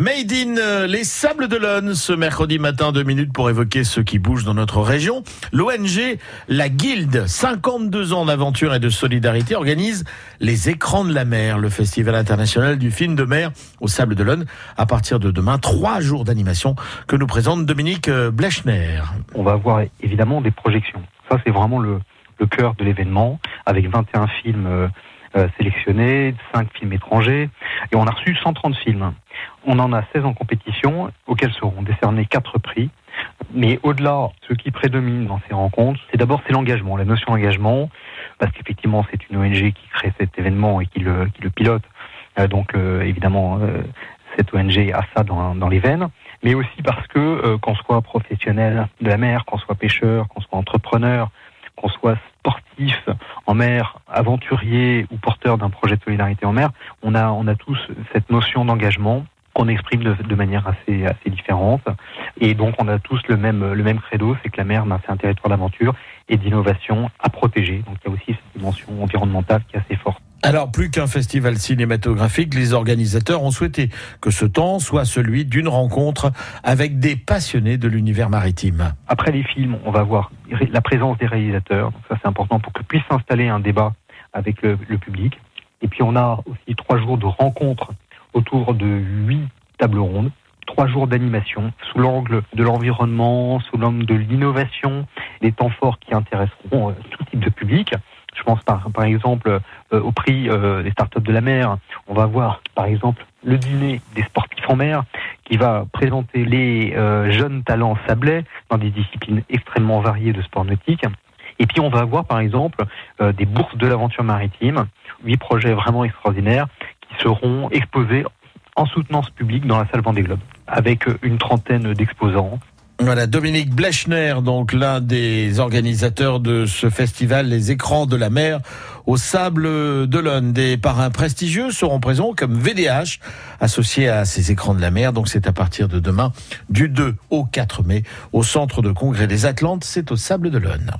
Made in euh, les Sables d'Olonne ce mercredi matin, deux minutes pour évoquer ce qui bouge dans notre région. L'ONG La Guilde, 52 ans d'aventure et de solidarité, organise les Écrans de la mer, le festival international du film de mer aux Sables d'Olonne. À partir de demain, trois jours d'animation que nous présente Dominique euh, Blechner. On va avoir évidemment des projections. Ça, c'est vraiment le, cœur de l'événement, avec 21 films euh, sélectionnés, 5 films étrangers, et on a reçu 130 films. On en a 16 en compétition, auxquels seront décernés 4 prix. Mais au-delà, ce qui prédomine dans ces rencontres, c'est d'abord c'est l'engagement, la notion d'engagement, parce qu'effectivement c'est une ONG qui crée cet événement et qui le, qui le pilote. Euh, donc euh, évidemment, euh, cette ONG a ça dans, dans, les veines, mais aussi parce que qu'on soit professionnel de la mer, qu'on soit pêcheur, qu'on soit entrepreneur, qu'on soit sportif en mer, aventurier ou porteur d'un projet de solidarité en mer, on a, on a tous cette notion d'engagement qu'on exprime de, de, manière assez, assez différente. Et donc, on a tous le même, le même credo, c'est que la mer, ben, c'est un territoire d'aventure et d'innovation à protéger. Donc, il y a aussi cette dimension environnementale qui est assez forte. Alors, plus qu'un festival cinématographique, les organisateurs ont souhaité que ce temps soit celui d'une rencontre avec des passionnés de l'univers maritime. Après les films, on va voir la présence des réalisateurs. Ça, c'est important pour que puisse s'installer un débat avec le, public. Et puis, on a aussi trois jours de rencontres autour de huit tables rondes, trois jours d'animation sous l'angle de l'environnement, sous l'angle de l'innovation, des temps forts qui intéresseront euh, tout type de public. Je pense par, par exemple euh, au prix euh, des startups de la mer. On va voir par exemple le dîner des sportifs en mer qui va présenter les euh, jeunes talents sablés dans des disciplines extrêmement variées de sport nautique. Et puis on va avoir par exemple euh, des bourses de l'aventure maritime, huit projets vraiment extraordinaires qui seront exposés en soutenance publique dans la salle Vendée Globe, avec une trentaine d'exposants. Voilà, Dominique Blechner, donc l'un des organisateurs de ce festival Les Écrans de la mer au Sable d'Olonne. Des parrains prestigieux seront présents comme VDH, associés à ces écrans de la mer. Donc c'est à partir de demain, du 2 au 4 mai, au centre de congrès des Atlantes, c'est au Sable d'Olonne.